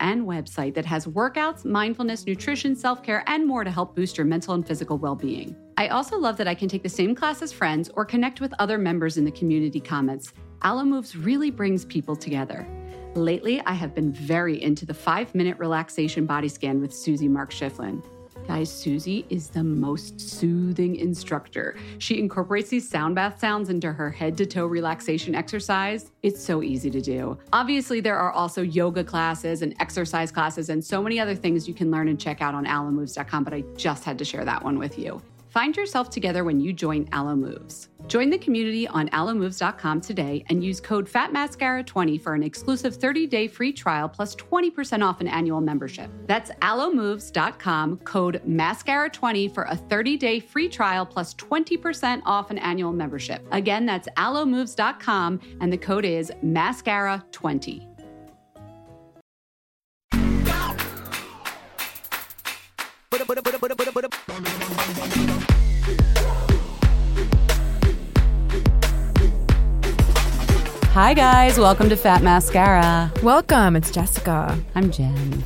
and website that has workouts, mindfulness, nutrition, self care, and more to help boost your mental and physical well being. I also love that I can take the same class as friends or connect with other members in the community comments. Alo Moves really brings people together. Lately, I have been very into the five minute relaxation body scan with Susie Mark Schifflin. Guys, Susie is the most soothing instructor. She incorporates these sound bath sounds into her head to toe relaxation exercise. It's so easy to do. Obviously, there are also yoga classes and exercise classes and so many other things you can learn and check out on alomoves.com, but I just had to share that one with you. Find yourself together when you join Alo Moves. Join the community on alomoves.com today and use code FATMASCARA20 for an exclusive 30-day free trial plus 20% off an annual membership. That's alomoves.com, code MASCARA20 for a 30-day free trial plus 20% off an annual membership. Again, that's alomoves.com and the code is MASCARA20. Hi, guys. Welcome to Fat Mascara. Welcome, it's Jessica. I'm Jen.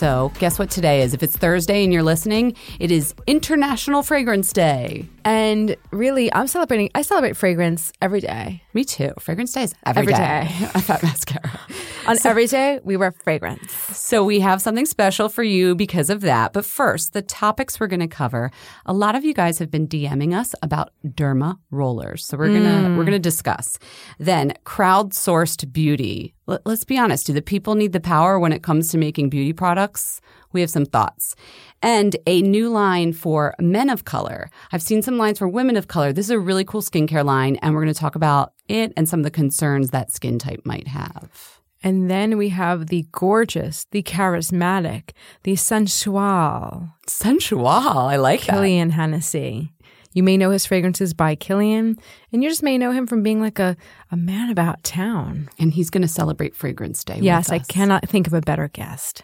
So, guess what today is? If it's Thursday and you're listening, it is International Fragrance Day. And really, I'm celebrating, I celebrate fragrance every day. Me too. Fragrance Day is Every every day. day. Fat Mascara. On every day, we wear fragrance. So we have something special for you because of that. But first, the topics we're going to cover. A lot of you guys have been DMing us about derma rollers. So we're going to we're mm. going to discuss. Then crowdsourced beauty. Let, let's be honest, do the people need the power when it comes to making beauty products? We have some thoughts. And a new line for men of color. I've seen some lines for women of color. This is a really cool skincare line, and we're going to talk about it and some of the concerns that skin type might have. And then we have the gorgeous, the charismatic, the sensual Sensual. I like that. Kilian Hennessy. You may know his fragrances by Kilian, and you just may know him from being like a, a man about town. And he's going to celebrate Fragrance Day. Yes, I cannot think of a better guest.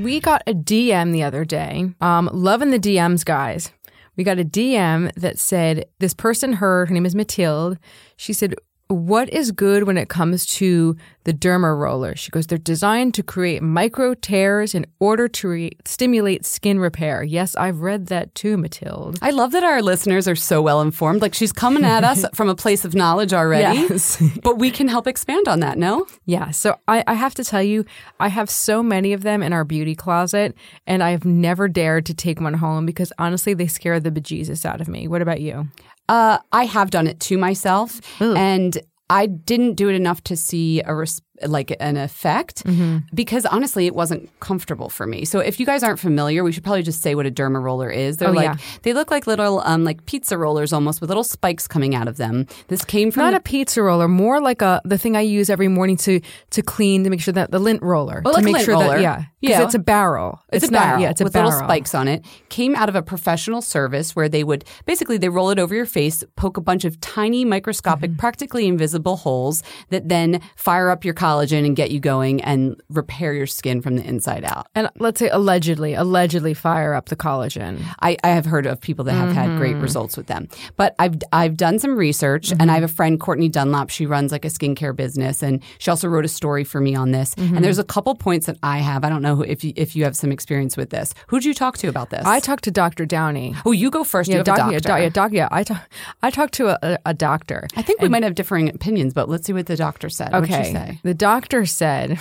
We got a DM the other day. Um, loving the DMs, guys. We got a DM that said this person heard, her name is Mathilde. She said, what is good when it comes to the derma roller? She goes, they're designed to create micro tears in order to re- stimulate skin repair. Yes, I've read that too, Matilde. I love that our listeners are so well informed. Like she's coming at us from a place of knowledge already. Yes. but we can help expand on that, no? Yeah, so I, I have to tell you, I have so many of them in our beauty closet, and I've never dared to take one home because honestly, they scare the bejesus out of me. What about you? Uh, I have done it to myself, and I didn't do it enough to see a res- like an effect Mm-hmm. because honestly, it wasn't comfortable for me. So if you guys aren't familiar, we should probably just say what a derma roller is. They're Oh, like yeah. they look like little um like pizza rollers almost with little spikes coming out of them. This came from Not the- a pizza roller, more like a the thing I use every morning to to clean to make sure that the lint roller Oh, to like make lint sure roller. that yeah, Yeah. it's a barrel. It's, a not- barrel yeah, it's a with barrel. little spikes on it. Came out of a professional service where they would basically they roll it over your face, poke a bunch of tiny microscopic, Mm-hmm. practically invisible holes that then fire up your collagen and get you going and repair your skin from the inside out. And let's say allegedly, allegedly fire up the collagen. I, I have heard of people that have had great Mm-hmm. results with them. But I've I've done some research and I have a friend, Courtney Dunlop. She runs like a skincare business and she also wrote a story for me on this. Mm-hmm. And there's a couple points that I have. I don't know if you, if you have some experience with this. Who'd you talk to about this? I talked to Dr. Downey. Oh, you go first. you have doc- a doctor. Yeah, doc- yeah, doc- yeah, I talk, I talked to a, a, doctor. I think we might have differing opinions, but let's see what the doctor said. Okay. say? The doctor said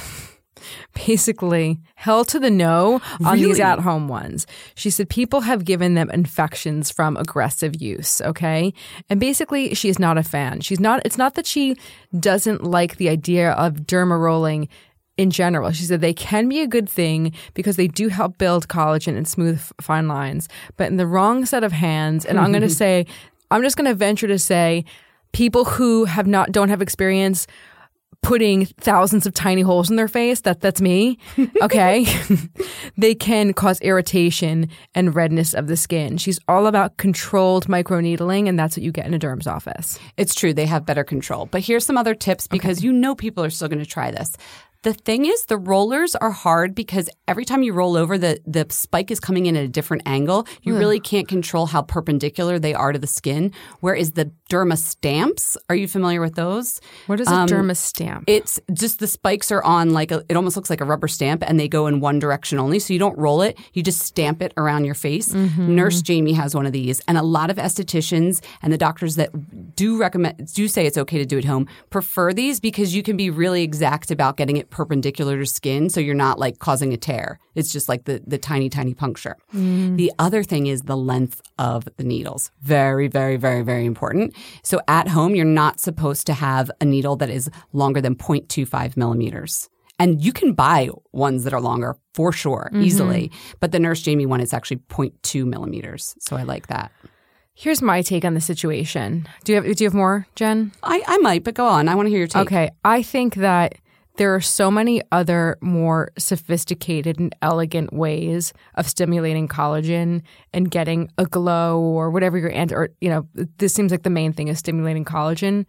basically hell to the no on these at home ones. She said people have given them infections from aggressive use, okay? And basically she is not a fan. She's not it's not that she doesn't like the idea of derma rolling in general. She said they can be a good thing because they do help build collagen and smooth fine lines, but in the wrong set of hands and I'm going to say I'm just going to venture to say people who have not don't have experience putting thousands of tiny holes in their face that that's me okay they can cause irritation and redness of the skin she's all about controlled microneedling and that's what you get in a derm's office It's true, they have better control. But here's some other tips because you know people are still going to try this. The thing is, the rollers are hard because every time you roll over, the, the spike is coming in at a different angle. You hmm. really can't control how perpendicular they are to the skin. Whereas the derma stamps, are you familiar with those? what is a um, derma stamp It's just the spikes are on like a, it almost looks like a rubber stamp and they go in one direction only. So you don't roll it, you just stamp it around your face. Mm-hmm. Nurse Jamie has one of these. And a lot of estheticians and the doctors that do recommend, do say it's okay to do at home, prefer these because you can be really exact about getting it perpendicular to skin. So you're not like causing a tear. It's just like the, the tiny, tiny puncture. Mm. The other thing is the length of the needles. Very, very, very, very important. So at home, you're not supposed to have a needle that is longer than 0.25 millimeters. And you can buy ones that are longer for sure, mm-hmm. easily. But the Nurse Jamie one is actually 0.2 millimeters. So I like that. here's my take on the situation do you have do you have more jen I, I might, but go on. I want to hear your take. Okay, I think that there are so many other more sophisticated and elegant ways of stimulating collagen and getting a glow or whatever your ant or you know this seems like the main thing is stimulating collagen.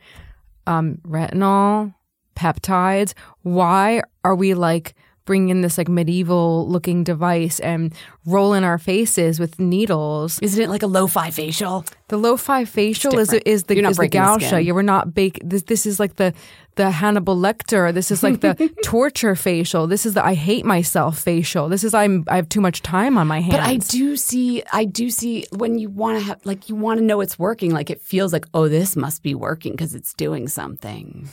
Um, retinol, peptides. Why are we like bringing in this like medieval looking device and roll in our faces with needles? Isn't it like a lo-fi facial? The lo-fi facial is is the You're not is the breaking the You were not bake. This this is like the the Hannibal Lecter. This is like the torture facial. This is the I hate myself facial. This is I'm I have too much time on my hands. But I do see, I do see when you want to have, like, you want to know it's working. Like, it feels like, oh, this must be working because it's doing something.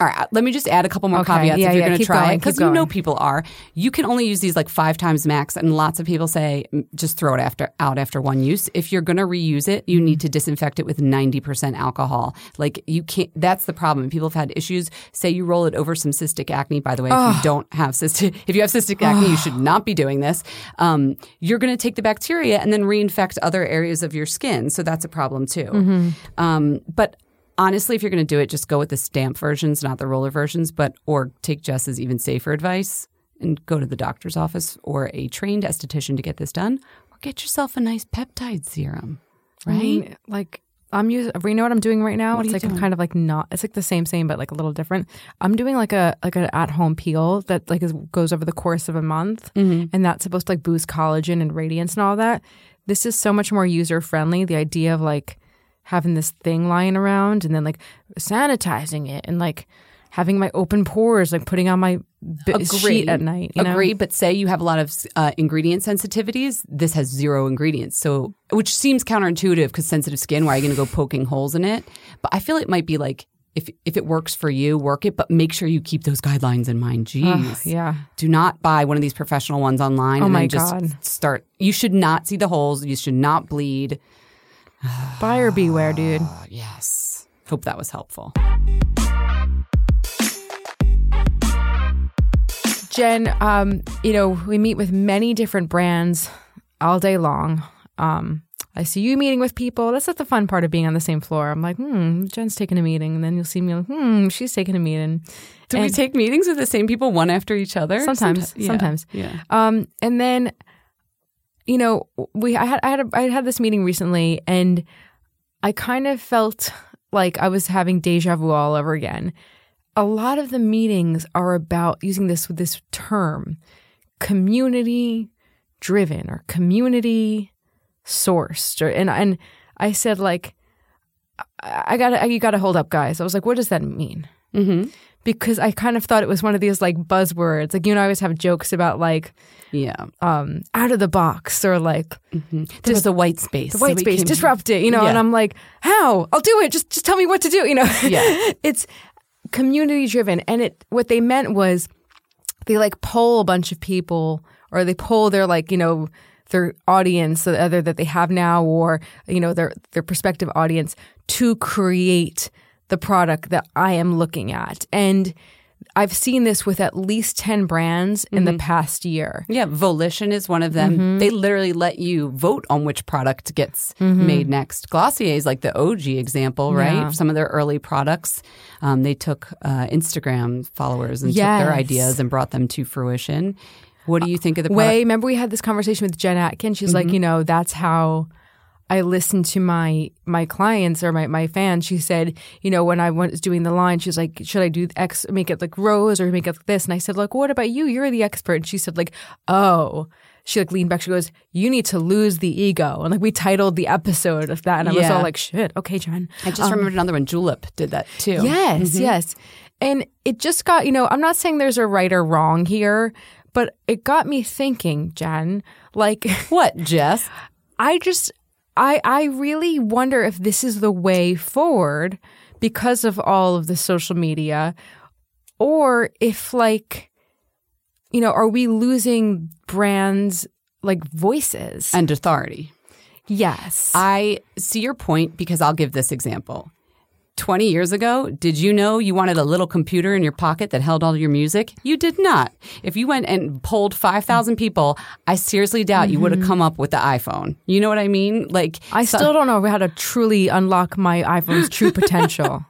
All right, let me just add a couple more Okay, caveats yeah, if you're yeah, going to try going, it because you know people are. You can only use these like five times max, and lots of people say just throw it after out after one use. If you're going to reuse it, you need to disinfect it with 90% alcohol. Like you can't. That's the problem. People have had issues. Say you roll it over some cystic acne. By the way, if you don't have cystic, if you have cystic acne, you should not be doing this. Um, you're going to take the bacteria and then reinfect other areas of your skin. So that's a problem too. Mm-hmm. Um, but honestly, if you're going to do it, just go with the stamp versions, not the roller versions, but or take Jess's even safer advice and go to the doctor's office or a trained esthetician to get this done, or get yourself a nice peptide serum, I right? mean, like I'm using. You know what I'm doing right now? What it's like doing? Kind of like not. It's like the same same, but like a little different. I'm doing like a like an at home peel that like is, goes over the course of a month, Mm-hmm. and that's supposed to like boost collagen and radiance and all that. This is so much more user friendly. The idea of like having this thing lying around and then like sanitizing it and like having my open pores, like putting on my bi- sheet at night. You know? Agree, but say you have a lot of uh, ingredient sensitivities. This has zero ingredients, so which seems counterintuitive because sensitive skin. Why are you going to go poking holes in it? But I feel it might be like if if it works for you, work it, but make sure you keep those guidelines in mind. Jeez, Ugh, yeah. Do not buy one of these professional ones online. Oh and my then just God. Start. You should not see the holes. You should not bleed. Buyer beware, dude. Uh, yes. Hope that was helpful. Jen, um, you know, we meet with many different brands all day long. Um, I see you meeting with people. That's not the fun part of being on the same floor. I'm like, hmm, Jen's taking a meeting. And then you'll see me like, hmm, she's taking a meeting. Do we take meetings with the same people one after each other? Sometimes, Someti- yeah. sometimes. Yeah. Um, and then, you know, we I had I had a, I had this meeting recently, and I kind of felt like I was having deja vu all over again. A lot of the meetings are about using this this term, community driven or community sourced, or and and I said like, I, gotta you gotta hold up, guys. I was like, what does that mean? Mm-hmm. Because I kind of thought it was one of these like buzzwords. Like you and I always have jokes about like Yeah. um out of the box or like There was a white space. the white we space disrupt it you know Yeah. and i'm like how i'll do it just just tell me what to do you know Yeah. it's community driven and it what they meant was they like poll a bunch of people or they poll their like you know their audience the other that they have now or you know their their prospective audience to create the product that i am looking at and i've seen this with at least 10 brands in the past year Yeah, Volition is one of them. Mm-hmm. They literally let you vote on which product gets made next. Glossier is like the OG example, right? Yeah. Some of their early products, um, they took uh, Instagram followers and took their ideas and brought them to fruition. What do you think of the way. Remember, we had this conversation with Jen Atkin. She's like, you know, that's how I listened to my my clients or my my fans. She said, you know, when I was doing the line, she's like, should I do X, make it like rose or make it like this? And I said, like, what about you? You're the expert. And she said, like, oh. She like leaned back. She goes, "You need to lose the ego." And like we titled the episode of that, and I was Yeah. all like, "Shit, okay, Jen." I just um, remembered another one. Julep did that too. Yes, mm-hmm. yes. And it just got, you know, I'm not saying there's a right or wrong here, but it got me thinking, Jen, like What, Jess? I just I I really wonder if this is the way forward because of all of the social media or if like you know, are we losing brands like voices? And authority. yes. I see your point because I'll give this example. 20 years ago, did you know you wanted a little computer in your pocket that held all your music? You did not. If you went and polled 5,000 people, I seriously doubt you would have come up with the iPhone. You know what I mean? Like I so- still don't know how to truly unlock my iPhone's true potential.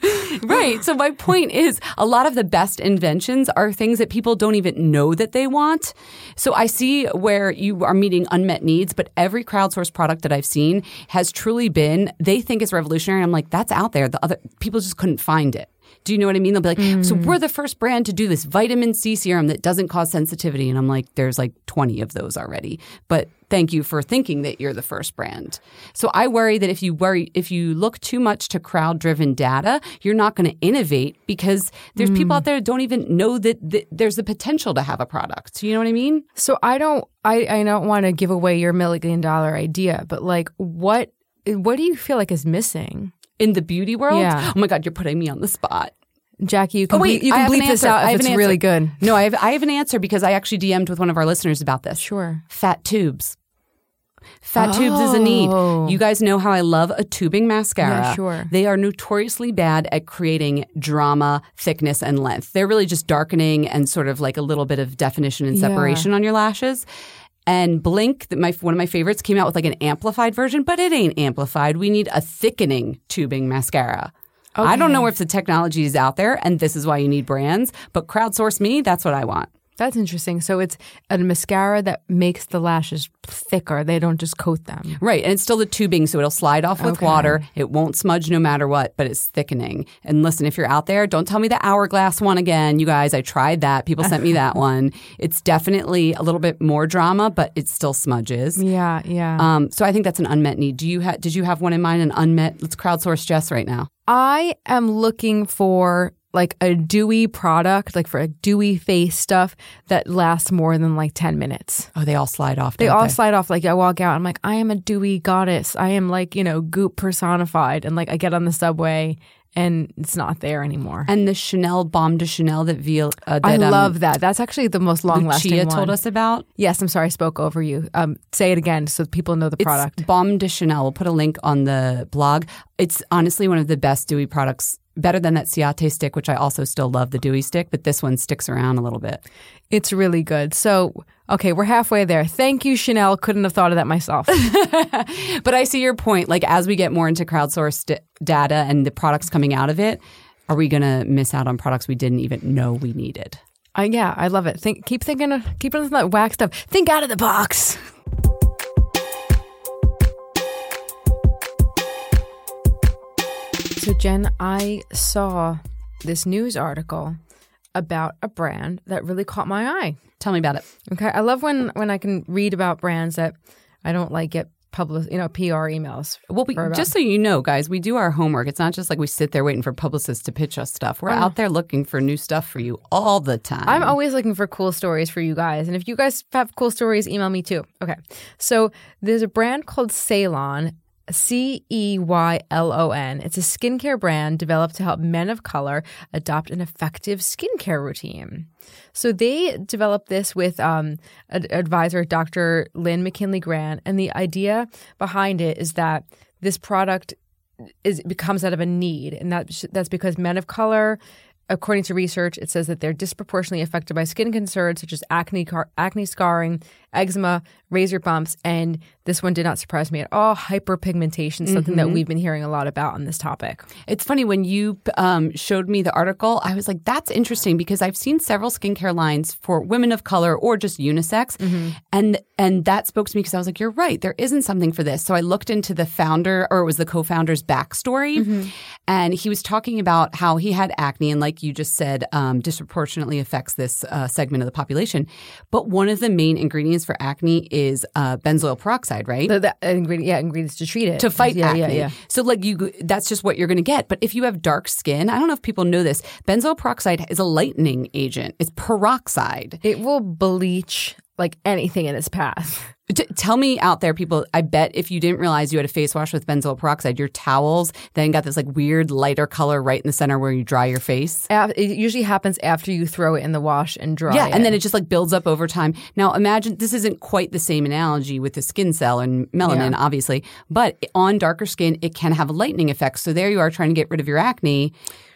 Right. So my point is a lot of the best inventions are things that people don't even know that they want. So I see where you are meeting unmet needs, but every crowdsourced product that I've seen has truly been they think it's revolutionary. I'm like, that's out there. The other people just couldn't find it. Do you know what I mean? They'll be like, so mm. we're the first brand to do this vitamin C serum that doesn't cause sensitivity. And I'm like, there's like 20 of those already. But thank you for thinking that you're the first brand. So I worry that if you worry, if you look too much to crowd driven data, you're not going to innovate because there's people mm. out there that don't even know that, that there's the potential to have a product. You know what I mean? So I don't I, I don't want to give away your million dollar idea, but like what what do you feel like is missing? In the beauty world, Yeah. oh my God, you're putting me on the spot. Jackie, you oh, can Oh wait, bleep, you can have an bleep this out I if have it's really good. No, I have I have an answer because I actually DM'd with one of our listeners about this. Sure. Fat tubes. Fat tubes is a need. Oh. You guys know how I love a tubing mascara. Yeah, sure. They are notoriously bad at creating drama, thickness, and length. They're really just darkening and sort of like a little bit of definition and Yeah. separation on your lashes. And Blinc, that my one of my favorites, came out with like an amplified version, but it ain't amplified. We need a thickening tubing mascara. I don't know if the technology is out there, and this is why you need brands. But crowdsource me, that's what I want. That's interesting. So it's a mascara that makes the lashes thicker. They don't just coat them. Right. And it's still the tubing, so it'll slide off with Okay. water. It won't smudge no matter what, but it's thickening. And listen, if you're out there, don't tell me the hourglass one again. You guys, I tried that. People sent me that one. It's definitely a little bit more drama, but it still smudges. Yeah, yeah. Um, so I think that's an unmet need. Do you ha- did you have one in mind? An unmet? Let's crowdsource Jess right now. I am looking for like a dewy product, like for a dewy face stuff that lasts more than like 10 minutes. Oh, they all slide off. They all slide off. Like I walk out, I'm like, I am a dewy goddess. I am like, you know, goop personified. And like I get on the subway and it's not there anymore. And the Chanel Baume de Chanel that Veal. Uh, I um, love that. That's actually the most long lasting Lucia one. told us about. Yes, I'm sorry, I spoke over you. Um, say it again so people know the product. Baume de Chanel. We'll put a link on the blog. It's honestly one of the best dewy products, better than that Ciate stick, which I also still love the dewy stick, but this one sticks around a little bit. It's really good. So, okay, we're halfway there. Thank you, Chanel. Couldn't have thought of that myself. But I see your point. Like as we get more into crowdsourced d- data and the products coming out of it, are we going to miss out on products we didn't even know we needed? uh, yeah, I love it. Think, keep thinking, of, keep on that wax stuff. Think out of the box. So, Jen, I saw this news article about a brand that really caught my eye. Tell me about it. Okay, I love when when I can read about brands that I don't like get public, you know, PR emails. Well, we, just so you know, guys, we do our homework. It's not just like we sit there waiting for publicists to pitch us stuff. We're out there looking for new stuff for you all the time. I'm always looking for cool stories for you guys. And if you guys have cool stories, email me too. Okay. So there's a brand called Ceylon, C E Y L O N. It's a skincare brand developed to help men of color adopt an effective skincare routine. So they developed this with um, ad- advisor Dr. Lynn McKinley Grant. And the idea behind it is that this product is becomes out of a need, and that that's because men of color, according to research, it says that they're disproportionately affected by skin concerns such as acne, car- acne scarring, eczema, razor bumps, and this one did not surprise me at all. Hyperpigmentation, something that we've been hearing a lot about on this topic. It's funny when you um, showed me the article, I was like, that's interesting because I've seen several skincare lines for women of color or just unisex. And and that spoke to me because I was like, you're right, there isn't something for this. So I looked into the founder or it was the co-founder's backstory. And he was talking about how he had acne and like you just said, um, disproportionately affects this uh, segment of the population. But one of the main ingredients for acne is uh, benzoyl peroxide, right? The, the ingredient, yeah, ingredients to treat it to fight yeah, acne. Yeah, yeah. So like you that's just what you're going to get. But if you have dark skin, I don't know if people know this, benzoyl peroxide is a lightening agent. It's peroxide. It will bleach like anything in its path. T- tell me out there people, I bet if you didn't realize you had a face wash with benzoyl peroxide, your towels then got this like weird lighter color right in the center where you dry your face. Af- It usually happens after you throw it in the wash and dry. Yeah, and then it. it just like builds up over time. Now, imagine this isn't quite the same analogy with the skin cell and melanin, Yeah. obviously, but on darker skin, it can have a lightening effect. So there you are trying to get rid of your acne,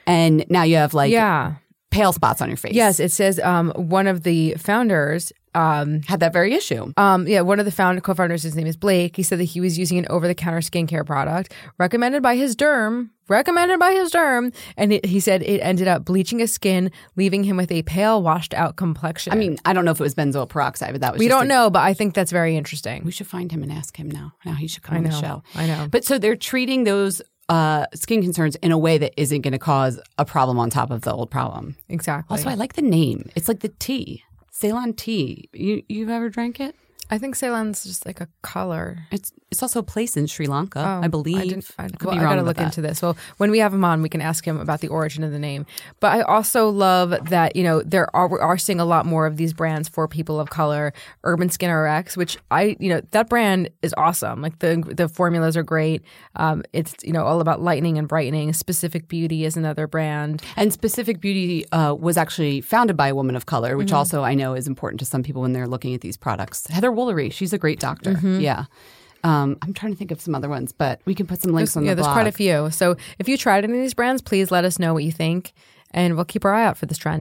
and now you have like yeah. pale spots on your face. Yes, it says um, one of the founders. Um, had that very issue. um, yeah, one of the founder co-founders. His name is Blake. He said that he was using an over-the-counter skincare product recommended by his derm, recommended by his derm, and it, he said it ended up bleaching his skin, leaving him with a pale, washed-out complexion. I mean, I don't know if it was benzoyl peroxide, but that was we don't a- know, but I think that's very interesting. We should find him and ask him now. Now he should come I on the show. I know. But so they're treating those uh, skin concerns in a way that isn't going to cause a problem on top of the old problem. Exactly. Also, I like the name. It's like the tea, Ceylon tea. You you've ever drank it? I think Ceylon's just like a color. It's it's also a place in Sri Lanka, Oh, I believe. I, didn't, I, could well, be I gotta look that. into this. Well, when we have him on, we can ask him about the origin of the name. But I also love that you know there are we are seeing a lot more of these brands for people of color. Urban Skin RX, which I you know that brand is awesome. Like the the formulas are great. Um, it's you know all about lightening and brightening. Specific Beauty is another brand. And Specific Beauty uh, was actually founded by a woman of color, Mm-hmm. which also I know is important to some people when they're looking at these products. Heather Woolery, she's a great doctor. Mm-hmm. Yeah. Um, I'm trying to think of some other ones, but we can put some links on yeah, the Yeah, there's quite a few. So if you tried any of these brands, please let us know what you think, and we'll keep our eye out for this trend.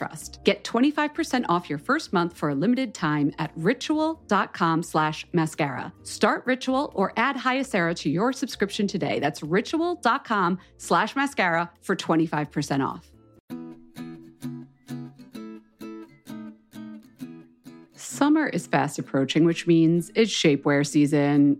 trust. Get 25% off your first month for a limited time at ritual.com slash mascara. Start Ritual or add Hyacera to your subscription today. That's ritual.com slash mascara for 25% off. Summer is fast approaching, which means it's shapewear season.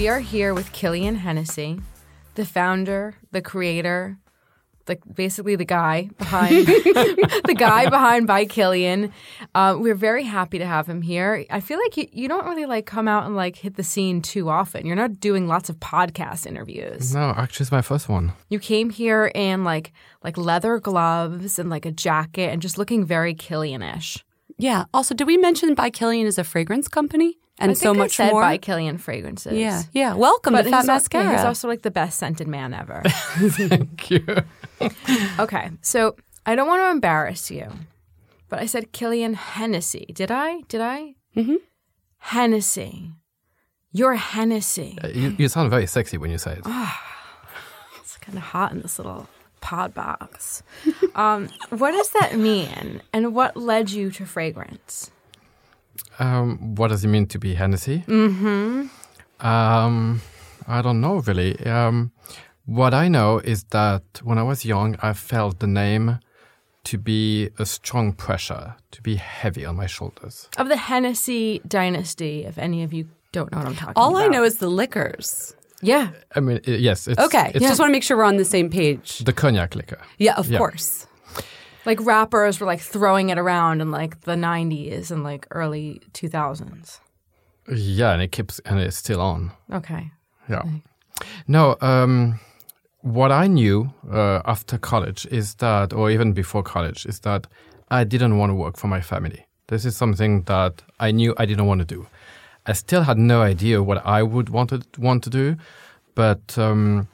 We are here with Kilian Hennessy, the founder, the creator, like basically the guy behind the guy behind by Kilian. Uh, we're very happy to have him here. I feel like you, you don't really like come out and like hit the scene too often. You're not doing lots of podcast interviews. No, actually, it's my first one. You came here in like like leather gloves and like a jacket and just looking very Kilian-ish. Yeah. Also, did we mention By Kilian is a fragrance company? And I so think I much said more. by Kilian fragrances. yeah. Yeah. Welcome But to Fat he's, al- Mascara. he's also like the best scented man ever. Thank you. okay, so I don't want to embarrass you, but I said Kilian Hennessy. Did I? Did I? Mm-hmm. Hennessy. You're Hennessy. Uh, You, you sound very sexy when you say it. It's kind of hot in this little pod box. um, what does that mean, and what led you to fragrance? Um, what does it mean to be Hennessy? Mm-hmm. Um, I don't know really. Um, what I know is that when I was young, I felt the name to be a strong pressure, to be heavy on my shoulders. Of the Hennessy dynasty, if any of you don't know what I'm talking All about. All I know is the liquors. yeah. I mean, yes, it's Okay. It's Just want to make sure we're on the same page. the cognac liquor. Yeah, of Yeah. course. Like rappers were like throwing it around in like the 90s and like early 2000s. Yeah, and it keeps and it's still on. Okay. Yeah. No, um, what I knew uh, after college is that, or even before college, is that I didn't want to work for my family. This is something that I knew I didn't want to do. I still had no idea what I would want to, want to do, but um,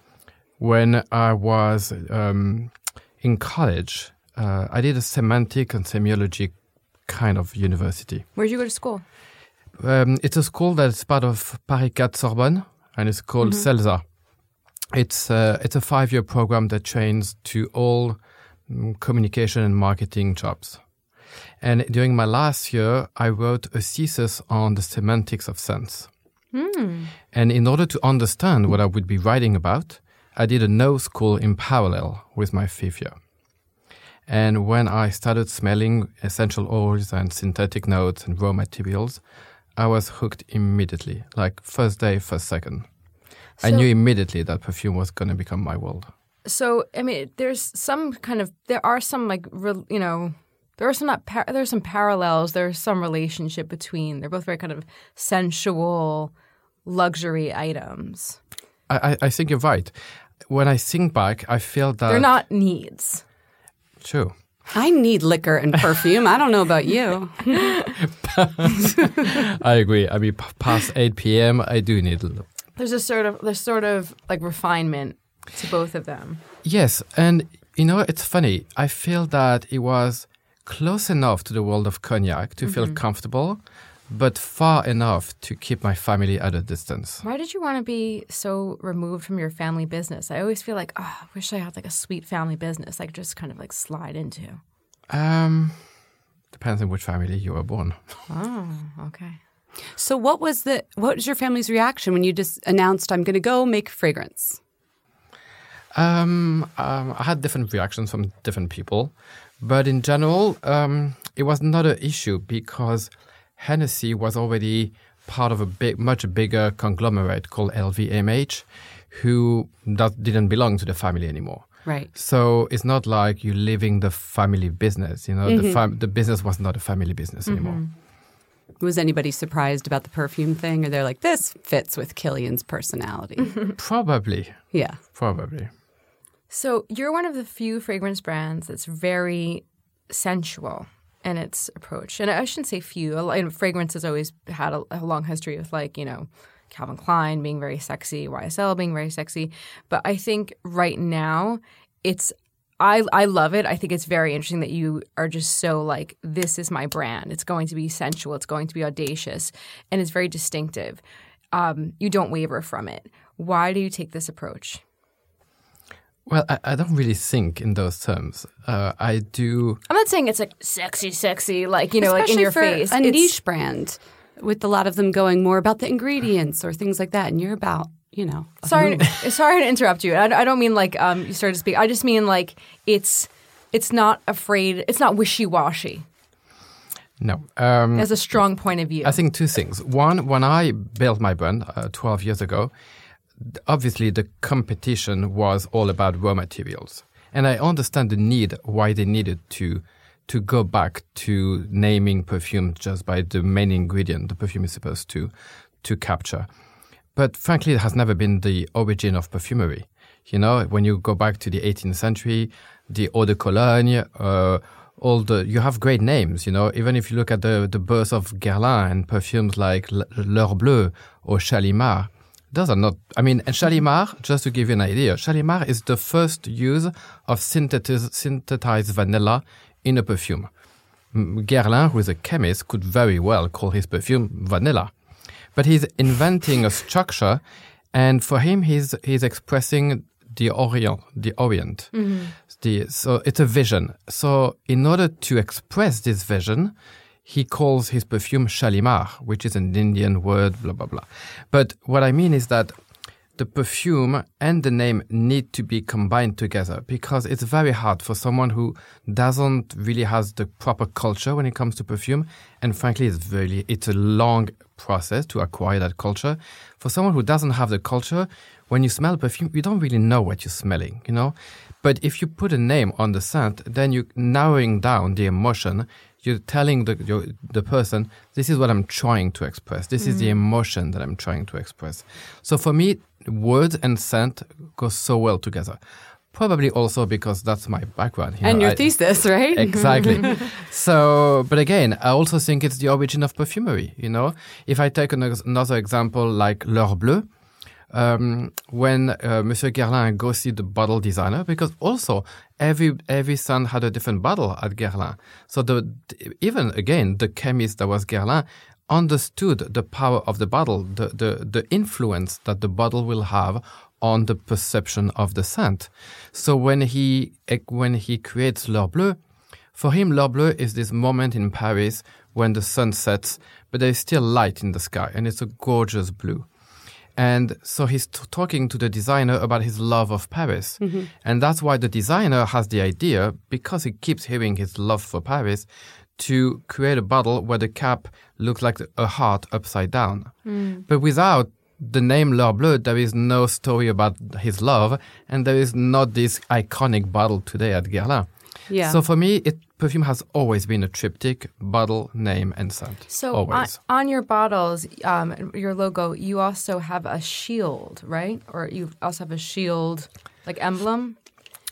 when I was um, in college, uh, I did a semantic and semiology kind of university. Where did you go to school? Um, it's a school that's part of Paris 4 Sorbonne, and it's called CELSA. It's uh, it's a five year program that trains to all mm, communication and marketing jobs. And during my last year, I wrote a thesis on the semantics of scents. And in order to understand what I would be writing about, I did a no school in parallel with my fifth year. And when I started smelling essential oils and synthetic notes and raw materials, I was hooked immediately, like first day, first second. I knew immediately that perfume was going to become my world. So, I mean, there's some kind of, there are some like, you know, there are some not, par- there's some parallels. There's some relationship between, they're both very kind of sensual luxury items. I, I, I think you're right. When I think back, I feel that They're not needs. True. I need liquor and perfume. I don't know about you. I agree. I mean, p- past 8 p.m., I do need. a little- There's a sort of, there's sort of like refinement to both of them. Yes, and you know, it's funny. I feel that it was close enough to the world of cognac to feel mm-hmm. comfortable, but far enough to keep my family at a distance. Why did you want to be so removed from your family business? I always feel like, oh, I wish I had like a sweet family business I could just kind of like slide into. Um, depends on which family you were born. Oh, okay. So what was the what was your family's reaction when you just announced I'm going to go make fragrance? Um, um, I had different reactions from different people, but in general, um, it was not an issue because Hennessy was already part of a big, much bigger conglomerate called LVMH, who that didn't belong to the family anymore. Right. So it's not like you're leaving the family business. You know, the mm-hmm. fam- the business was not a family business anymore. Mm-hmm. Was anybody surprised about the perfume thing or they're like this fits with Kilian's personality? Probably, yeah. probably. So you're one of the few fragrance brands that's very sensual in its approach, and I shouldn't say few. And Fragrance has always had a, a long history with like you know Calvin Klein being very sexy, YSL being very sexy, but I think right now it's. I, I love it. I think it's very interesting that you are just so like, this is my brand. It's going to be sensual. It's going to be audacious. And it's very distinctive. Um, you don't waver from it. Why do you take this approach? Well, I, I don't really think in those terms. Uh, I do. I'm not saying it's like sexy, sexy, like you know, like in your for face. A It's- niche brand with a lot of them going more about the ingredients or things like that and you're about, you know. Sorry, sorry to interrupt you. I, I don't mean like um, you started to speak. I just mean like it's it's not afraid. It's not wishy washy. No. Um, It has a strong point of view. I think two things. One, when I built my brand uh, 12 years ago, th- obviously the competition was all about raw materials. And I understand the need why they needed to to go back to naming perfume just by the main ingredient the perfume is supposed to to capture. But frankly, it has never been the origin of perfumery. You know, when you go back to the 18th century, the eau de cologne, uh, all the you have great names. You know, even if you look at the the birth of Guerlain and perfumes like L'Heure Bleue or Shalimar, those are not. I mean, and Shalimar, just to give you an idea, Shalimar is the first use of synthetis, synthesized vanilla in a perfume. Guerlain, who is a chemist, could very well call his perfume vanilla. But he's inventing a structure, and for him, he's, he's expressing the Orient, the Orient. Mm-hmm. The, so it's a vision. So in order to express this vision, he calls his perfume Shalimar, which is an Indian word, blah, blah, blah. But what I mean is that the perfume and the name need to be combined together because it's very hard for someone who doesn't really has the proper culture when it comes to perfume. And frankly, it's really it's a long process to acquire that culture. For someone who doesn't have the culture, when you smell perfume, you don't really know what you're smelling, you know? But if you put a name on the scent, then you're narrowing down the emotion you're telling the your, the person this is what I'm trying to express. This mm. is the mm. emotion that I'm trying to express. So for me, words and scent go so well together. Probably also because that's my background. You and know, your I, thesis, right? Exactly. so, but again, I also think it's the origin of perfumery. You know, if I take another example like L'Heure Bleue, um, when uh, Monsieur Guerlain goes see the bottle designer, because also every every scent had a different bottle at Guerlain. So the even again the chemist that was Guerlain understood the power of the bottle, the, the, the influence that the bottle will have on the perception of the scent. So when he when he creates L'Heure Bleue, for him L'Heure Bleue is this moment in Paris when the sun sets, but there is still light in the sky, and it's a gorgeous blue. And so he's t- talking to the designer about his love of Paris. Mm-hmm. And that's why the designer has the idea, because he keeps hearing his love for Paris, to create a bottle where the cap looks like a heart upside down. Mm. But without the name L'Heure Bleue, there is no story about his love, and there is not this iconic bottle today at Guerlain. Yeah. So for me, it perfume has always been a triptych bottle name and scent. So always. On, on your bottles um, your logo you also have a shield right? Or you also have a shield like emblem?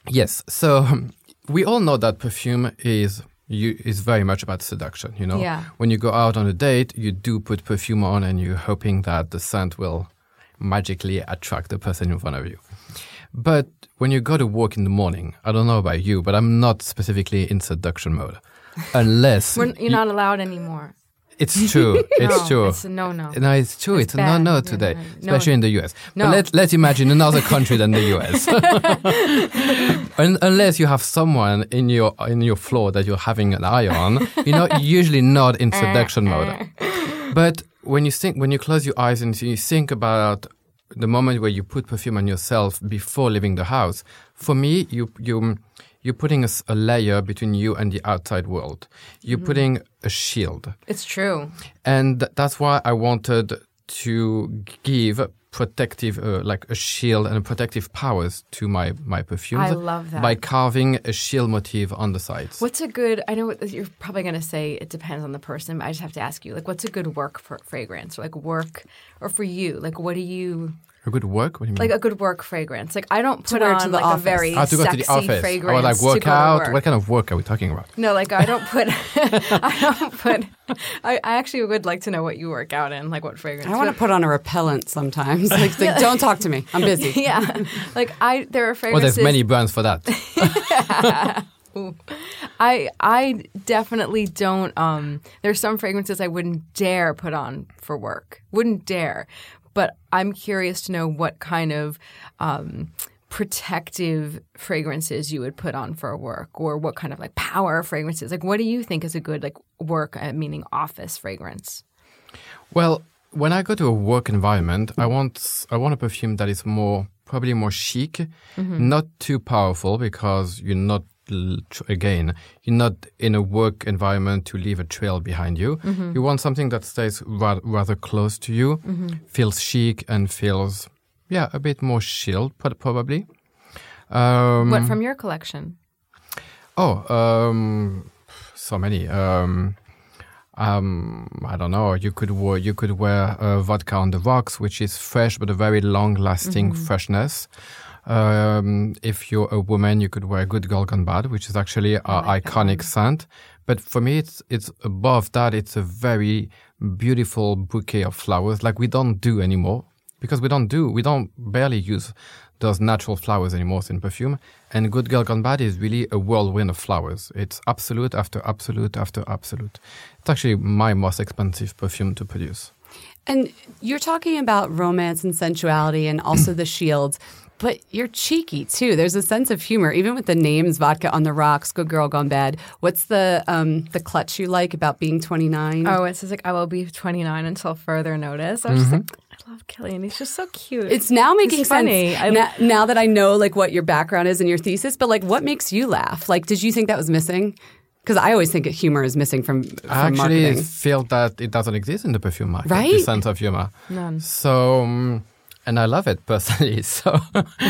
Yes. So um, we all know that perfume is you, is very much about seduction you know? Yeah. when you go out on a date you do put perfume on and you're hoping that the scent will magically attract the person in front of you but when you go to work in the morning, I don't know about you, but I'm not specifically in seduction mode. Unless you're you, not allowed anymore. It's true. It's no, true. It's a no no. No, it's true. It's, it's a no no today, no. especially in the US. No. But let's let's imagine another country than the US. unless you have someone in your in your floor that you're having an eye on, you're not usually not in eh, seduction eh. mode. But when you think when you close your eyes and you think about the moment where you put perfume on yourself before leaving the house, for me, you you you're putting a, a layer between you and the outside world. You're mm-hmm. putting a shield. It's true, and th- that's why I wanted to give protective, uh, like a shield and protective powers to my my perfumes. I love that by carving a shield motif on the sides. What's a good? I know you're probably going to say it depends on the person, but I just have to ask you, like, what's a good work for fragrance, or like work, or for you, like, what do you? A good work? What do you mean? Like a good work fragrance. Like I don't put on like office. a very ah, to go to the office. fragrance. Or like work out. What kind of work are we talking about? No, like I don't put. I don't put. I, I, actually would like to know what you work out in, like what fragrance. I want to put on a repellent sometimes. Like, like, don't talk to me. I'm busy. yeah, like I there are fragrances. Well, there's many brands for that. I I definitely don't. Um, there's some fragrances I wouldn't dare put on for work. Wouldn't dare. But I'm curious to know what kind of um, protective fragrances you would put on for work or what kind of like power fragrances. Like, what do you think is a good like work, uh, meaning office fragrance? Well, when I go to a work environment, I want I want a perfume that is more probably more chic, mm-hmm. not too powerful because you're not again, you're not in a work environment to leave a trail behind you. Mm-hmm. You want something that stays ra- rather close to you, mm-hmm. feels chic and feels, yeah, a bit more chilled, probably. Um, what from your collection? Oh, um, so many. Um, um, I don't know. You could wear, you could wear uh, vodka on the rocks, which is fresh but a very long-lasting freshness. Um, if you're a woman, you could wear Good Girl Gone Bad, which is actually our iconic scent. But for me, it's it's above that. It's a very beautiful bouquet of flowers, like we don't do anymore because we don't do we don't barely use those natural flowers anymore in perfume. And Good Girl Gone Bad is really a whirlwind of flowers. It's absolute after absolute after absolute. It's actually my most expensive perfume to produce. And you're talking about romance and sensuality and also the shields, but you're cheeky too. There's a sense of humor, even with the names Vodka on the Rocks, Good Girl Gone Bad. What's the um, the clutch you like about being 29? Oh, it says like I will be 29 until further notice. I was just like, I love Kilian. He's just so cute. It's now making He's funny. sense I- now, now that I know like what your background is and your thesis. But like, what makes you laugh? Like, did you think that was missing? Because I always think humor is missing from, from I actually marketing. feel that it doesn't exist in the perfume market. The Right? sense of humor. None. So, um, and I love it personally. So,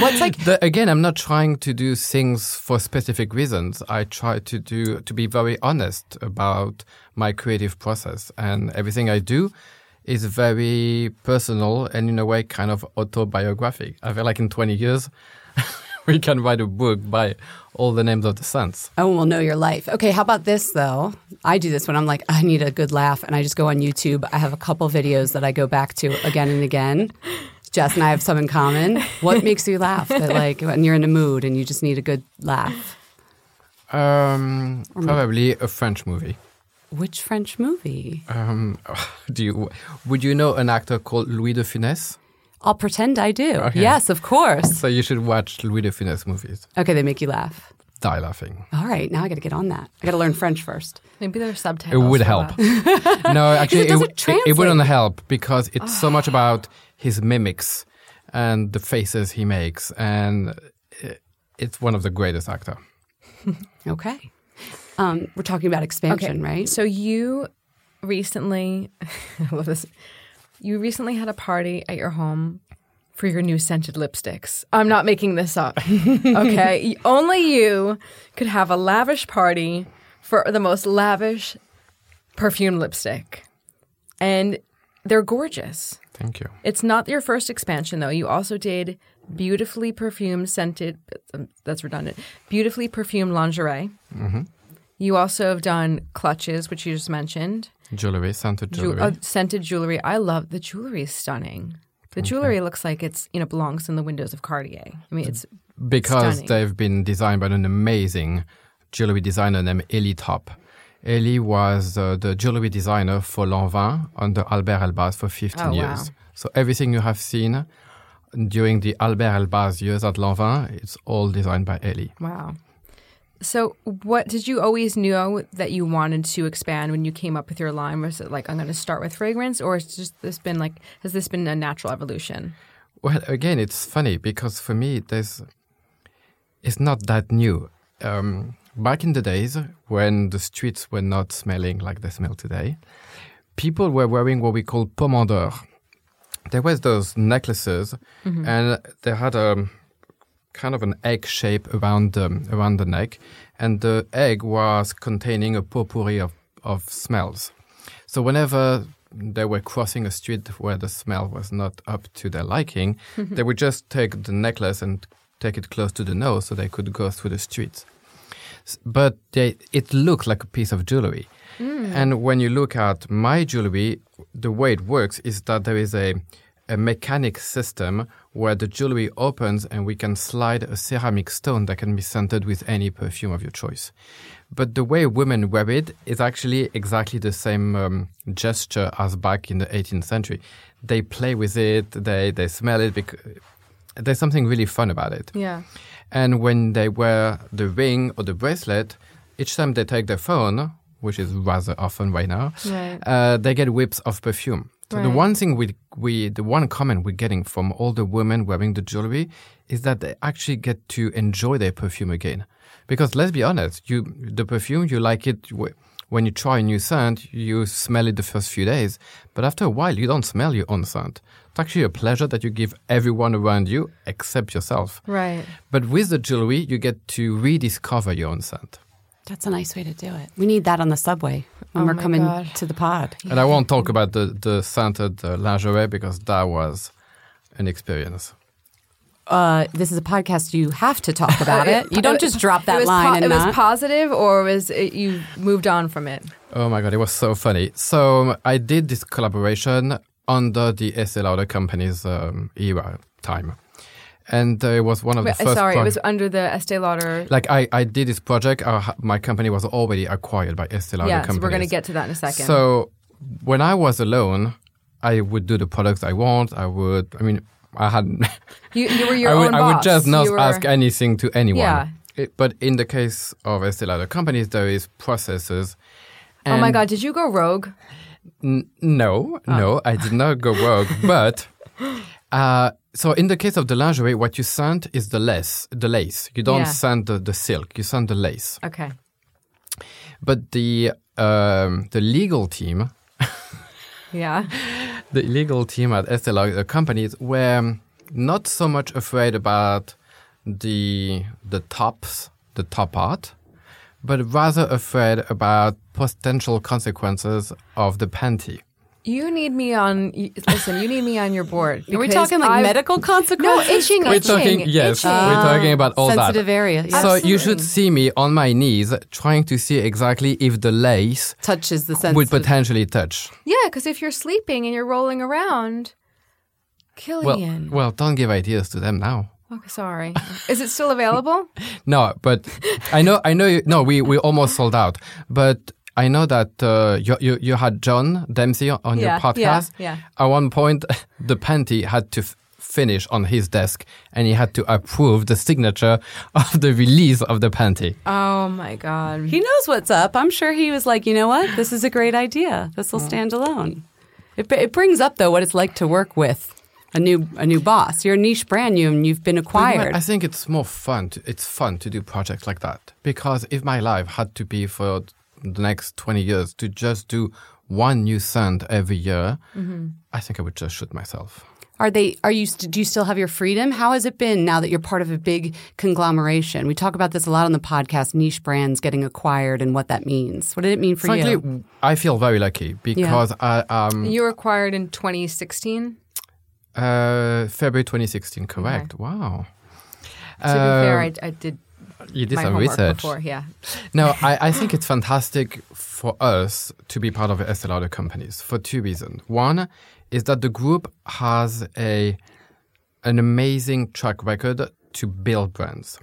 What's like- the, again? I'm not trying to do things for specific reasons. I try to do to be very honest about my creative process, and everything I do is very personal and in a way kind of autobiographic. I feel like in 20 years. We can write a book by all the names of the scents. Oh, we'll know your life. Okay, how about this though? I do this when I'm like, I need a good laugh, and I just go on YouTube. I have a couple videos that I go back to again and again. Jess and I have some in common. What makes you laugh? That like when you're in a mood and you just need a good laugh. Um, probably a French movie. Which French movie? Um, do you would you know an actor called Louis de Funès? I'll pretend I do. Okay. Yes, of course. So you should watch Louis de Funès movies. Okay, they make you laugh. Die laughing. All right, now I got to get on that. I got to learn French first. Maybe there's It subtitles. It would help. no, actually, it it, it, it wouldn't help because it's so much about his mimics and the faces he makes, and it's one of the greatest actor. Okay. Um, we're talking about expansion, right? So you recently, I love this. You recently had a party at your home for your new scented lipsticks. I'm not making this up. okay, only you could have a lavish party for the most lavish perfume lipstick, and they're gorgeous. Thank you. It's not your first expansion, though. You also did beautifully perfumed scented, um, that's redundant, beautifully perfumed lingerie. You also have done clutches, which you just mentioned, Jewelry, scented Ju- jewelry. uh, scented jewelry. I love the jewelry is stunning. The jewelry looks like it's you know belongs in the windows of Cartier. I mean, it's because stunning. they've been designed by an amazing jewelry designer named Elie Top. Elie was uh, the jewelry designer for Lanvin under Alber Elbaz for 15 Oh, wow. years. So everything you have seen during the Alber Elbaz years at Lanvin, it's all designed by Elie. wow. So, what did you always know that you wanted to expand when you came up with your line? Was it like I'm going to start with fragrance, or has just this been like has this been a natural evolution? Well, again, it's funny because for me, there's it's not that new. Um, back in the days when the streets were not smelling like they smell today, people were wearing what we call pomander. There was those necklaces, mm-hmm. and they had a kind of an egg shape around the, around the neck, and the egg was containing a potpourri of, of smells. So whenever they were crossing a street where the smell was not up to their liking, mm-hmm. they would just take the necklace and take it close to the nose so they could go through the streets. But they, it looked like a piece of jewelry. And when you look at my jewelry, the way it works is that there is a, a mechanic system where the jewelry opens and we can slide a ceramic stone that can be scented with any perfume of your choice. But the way women wear it is actually exactly the same um, gesture as back in the 18th century. They play with it, they, they smell it, because there's something really fun about it. Yeah. And when they wear the ring or the bracelet, each time they take their phone, which is rather often right now, Right. uh, they get whips of perfume. So the one thing we we the one comment we're getting from all the women wearing the jewelry is that they actually get to enjoy their perfume again. Because let's be honest, you the perfume you like it when you try a new scent, you smell it the first few days, but after a while, you don't smell your own scent. It's actually a pleasure that you give everyone around you except yourself. Right. But with the jewelry, you get to rediscover your own scent. That's a nice way to do it. We need that on the subway when Oh we're coming God. to the pod. And I won't talk about the, the scented uh, lingerie because that was an experience. Uh, this is a podcast. You have to talk about it. You don't just drop it that was line po- and it not. was positive, or was it you moved on from it? Oh my god, it was so funny. So I did this collaboration under the Estee Lauder company's um, era time, and uh, it was one of Wait, the first. sorry, pro- it was under the Estee Lauder. like I, I did this project. Uh, my company was already acquired by Estee Lauder yeah, so we're gonna get to that in a second. So when I was alone, I would do the products I want. I would. I mean, I had. you, you were your I would, own I would just not were- ask anything to anyone. Yeah. It- but in the case of Estee Lauder companies, there is processes. Oh my god, did you go rogue? N- no, Oh. no, I did not go rogue. but uh, so in the case of the lingerie, what you send is the lace. The lace. You don't Yeah. send the, the silk. You send the lace. Okay. But the um, the legal team, Yeah. the legal team at Estee Lauder companies were not so much afraid about the the tops, the top part, but rather afraid about potential consequences of the panty. You need me on. Listen, you need me on your board. Are we because talking like I've- medical No, consequences? itching. We're itching, talking, yes, itching. we're talking about all ah, sensitive that. area. yeah. So you should see me on my knees trying to see exactly if the lace touches the sensitive. would potentially touch. Yeah, because if you're sleeping and you're rolling around, Well, Kilian. well, don't give ideas to them now. Okay, sorry. Is it still available? No, but I know, I know. You, no, we we almost sold out, but I know that uh, you, you you had John Dempsey on Yeah, your yeah, podcast. yeah. At one point, the panty had to f- finish on his desk, and he had to approve the signature of the release of the panty. Oh my god. He knows what's up. I'm sure he was like, you know what? This is a great idea. This will stand alone. It, it brings up though what it's like to work with a new a new boss. You're a niche brand new and you've been But you know, acquired. I think it's more fun. To, it's fun to do projects like that because if my life had to be for the next twenty years to just do one new scent every year, Mm-hmm. I think I would just shoot myself. Are they? Are you? st- Do you still have your freedom? How has it been now that you're part of a big conglomeration? We talk about this a lot on the podcast. Niche brands getting acquired and what that means. What did it mean for Frankly, you? I feel very lucky because I um You were acquired in 2016. Uh February 2016, correct? Wow. To be fair, Uh, I, I did you did my some research. before. Yeah. No, I, I think it's fantastic for us to be part of Estee Lauder companies for two reasons. One is that the group has a an amazing track record to build brands.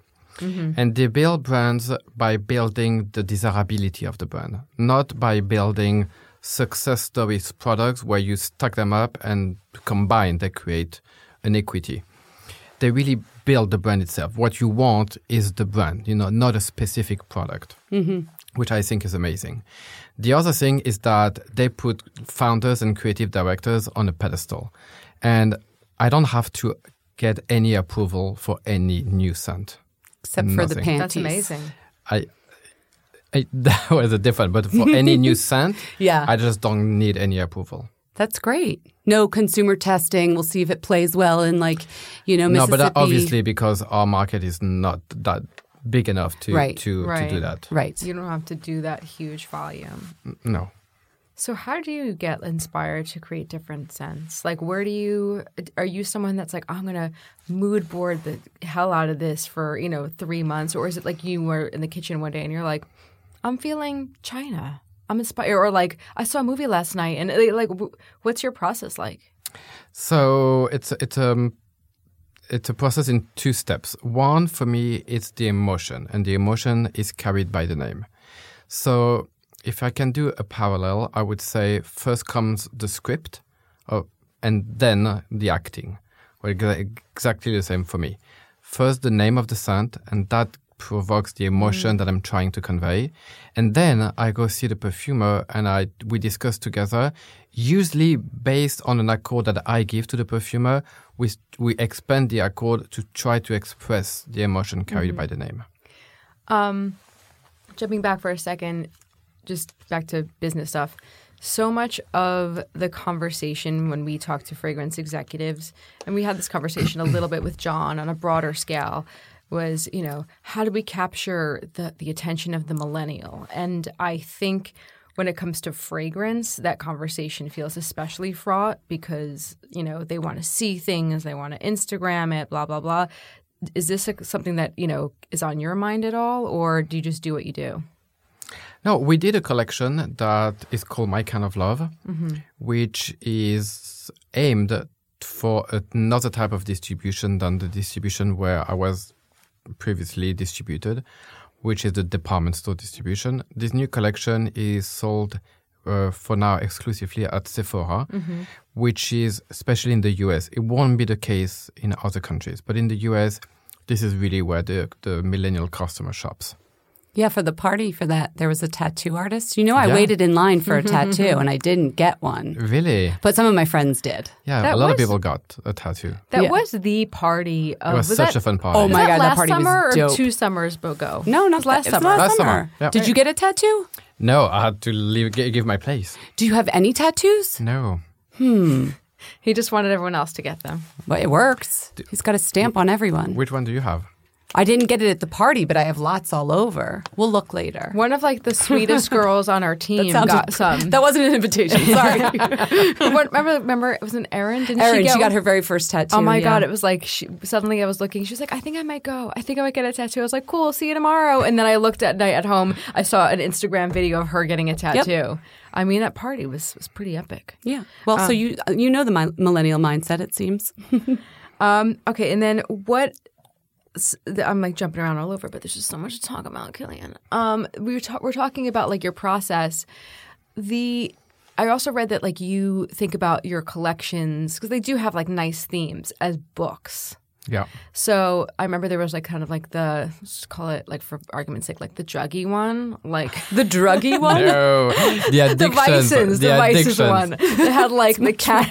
And they build brands by building the desirability of the brand, not by building success stories products where you stack them up and combine they create an equity they really build the brand itself. What you want is the brand, you know, not a specific product, mm-hmm. which I think is amazing. The other thing is that they put founders and creative directors on a pedestal. And I don't have to get any approval for any new scent. Except for the nothing. panties. That's amazing. I, I that was a different, but for any new scent, Yeah. I just don't need any approval. That's great. No consumer testing. We'll see if it plays well in like, you know, Mississippi. No, but uh, obviously because our market is not that big enough to Right. to, to do that. Right. You don't have to do that huge volume. No. So how do you get inspired to create different scents? Like where do you are you someone that's like I'm going to mood board the hell out of this for, you know, 3 months or is it like you were in the kitchen one day and you're like I'm feeling China. I'm inspired or like I saw a movie last night and like what's your process like? So it's it's um it's a process in two steps. One for me it's the emotion, and the emotion is carried by the name. So if I can do a parallel, I would say first comes the script, uh, and then the acting. Well, exa- exactly the same for me. First the name of the scent, and that provokes the emotion that I'm trying to convey. And then I go see the perfumer and I we discuss together, usually based on an accord that I give to the perfumer, we we expand the accord to try to express the emotion carried by the name. Um, jumping back for a second, just back to business stuff. So much of the conversation when we talk to fragrance executives, and we had this conversation a little bit with John on a broader scale, was you know how do we capture the the attention of the millennial? And I think when it comes to fragrance, that conversation feels especially fraught because you know they want to see things, they want to Instagram it, blah blah blah. Is this a, something that you know is on your mind at all, or do you just do what you do? No, we did a collection that is called My Kind of Love, mm-hmm. which is aimed for another type of distribution than the distribution where I was previously distributed, which is the department store distribution. This new collection is sold uh, for now exclusively at Sephora, which is especially in the US. It won't be the case in other countries, but in the US, this is really where the, the millennial customer shops. Yeah, for the party for that, there was a tattoo artist. You know, I Yeah. waited in line for a tattoo and I didn't get one, Really? but some of my friends did. Yeah, That a lot was- of people got a tattoo. That Yeah. was the party. Of, It was, such that, a fun party. Oh my that God, that last party was summer or two summers ago? No, not It last that- it was summer. last Last summer. summer, yeah. Did you get a tattoo? No, I had to leave, gi- give my place. Do you have any tattoos? No. Hmm. He just wanted everyone else to get them. But it works. He's got a stamp on everyone. Which one do you have? I didn't get it at the party, but I have lots all over. We'll look later. One of like the sweetest girls on our team got some. That wasn't an invitation. Sorry. Remember, remember, it was an Erin. Didn't Erin, she, she, got her very first tattoo. Oh my yeah. god! It was like she, suddenly I was looking. She was like, "I think I might go. I think I might get a tattoo." I was like, "Cool, see you tomorrow." And then I looked at night at home. I saw an Instagram video of her getting a tattoo. I mean, that party was was pretty epic. Yeah. Well, so you you know the mi- millennial mindset. It seems. Um, okay, and then what? I'm like jumping around all over, but there's just so much to talk about, Kilian. Um, we were ta- we're talking about like your process. The I also read that like you think about your collections because they do have like nice themes as books. Yeah. So I remember there was like kind of like the let's call it like for argument's sake like the druggy one, like The druggy one. No, the the vices, the, vices one. They had like the cat.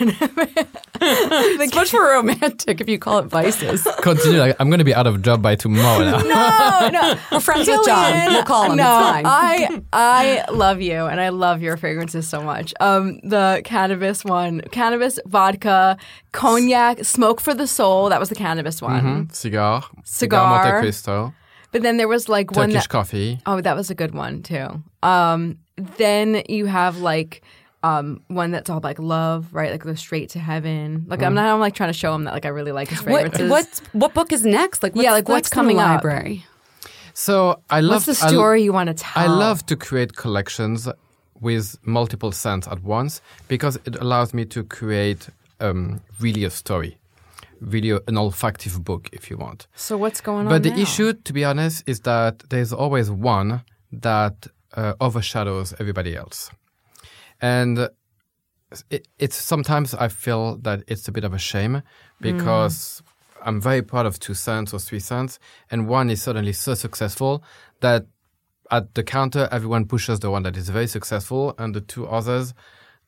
It's much more romantic if you call it vices. Continue. Like, I'm going to be out of job by tomorrow now. no, no. We're friends with John. We'll call him. No. I I love you and I love your fragrances so much. Um, the cannabis one, cannabis, vodka, cognac, smoke for the soul. That was the cannabis one. Mhm. Cigar. Cigar. Monte Cristo. But then there was like one Turkish that, coffee. Oh, that was a good one too. Um, then you have like um, one that's all like love, right? Like go straight to heaven. Like I'm not I'm like trying to show him that like I really like his Mm. What fragrances. what what book is next? Like what's Yeah, like, what's next in the coming up? library? So I love. What's the I- story you want to tell? I love to create collections with multiple scents at once because it allows me to create um, really a story, really an olfactive book, if you want. So what's going on? But the now? issue, to be honest, is that there's always one that uh, overshadows everybody else, and it, it's sometimes I feel that it's a bit of a shame because I'm very proud of two scents or three scents, and one is suddenly so successful that at the counter everyone pushes the one that is very successful, and the two others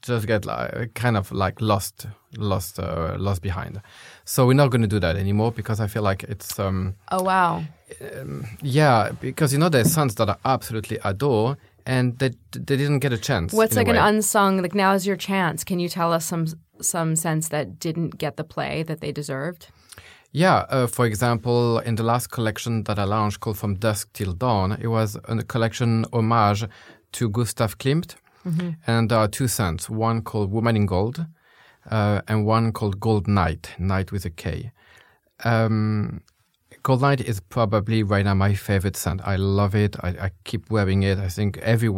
just get like, kind of like lost, lost, uh, lost behind. So we're not going to do that anymore because I feel like it's. Um, Oh wow. yeah, because you know there's scents that I absolutely adore, and they they didn't get a chance. What's like an unsung like now's your chance. Can you tell us some some scents that didn't get the play that they deserved? Yeah, uh, for example, in the last collection that I launched called From Dusk Till Dawn, it was a collection homage to Gustav Klimt. And there are two scents, one called Woman in Gold uh, and one called Gold Knight, Knight with a K. Um, Gold Knight is probably right now my favorite scent. I love it. I, I keep wearing it. I think every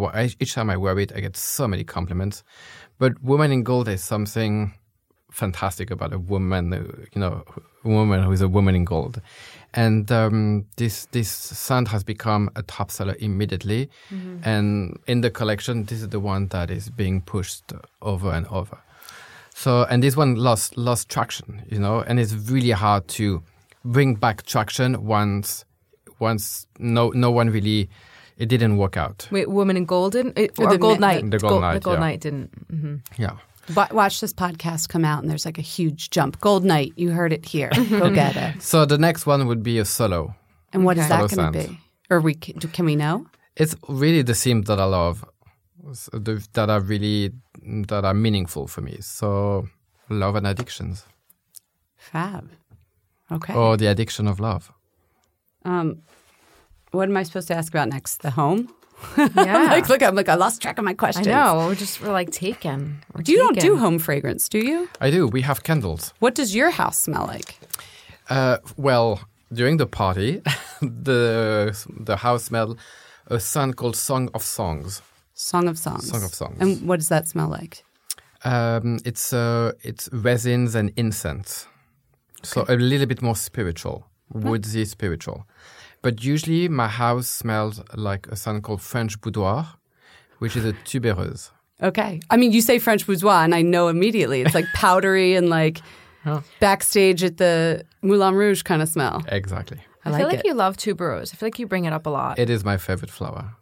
each time I wear it, I get so many compliments. But Woman in Gold is something fantastic about a woman, uh, you know, a woman who is a woman in gold. And um, this this scent has become a top seller immediately. And in the collection, this is the one that is being pushed over and over. So, and this one lost lost traction, you know, and it's really hard to bring back traction once once no no one really it didn't work out. Wait, Woman in Golden it, or The Gold ma- Night? the Gold Knight, The Gold yeah. Didn't. hmm Yeah. Wa- Watch this podcast come out, and there's like a huge jump. Gold Knight, you heard it here. Go get it. So the next one would be a solo. And what is Okay. that going to be? Or we can, can we know? It's really the theme that I love. that are really that are meaningful for me. So love and addictions, Fab. Okay. or the addiction of love. Um, what am I supposed to ask about next? The home? Yeah. like, look, I'm like, I lost track of my question. I know. We're just we're like taken. We're You don't do home fragrance, do you? I do. We have candles. What does your house smell like? Uh, well, during the party, the the house smelled a scent called Song of Songs. Song of Songs. Song of Songs. And what does that smell like? Um, it's uh, it's resins and incense, so a little bit more spiritual, woodsy spiritual. But usually, my house smells like a scent called French boudoir, which is a tubereuse. Okay. I mean, you say French boudoir, and I know immediately. It's like powdery and like backstage at the Moulin Rouge kind of smell. Exactly. I, I, like feel like it. you love tuberose. I feel like you bring it up a lot. It is my favorite flower.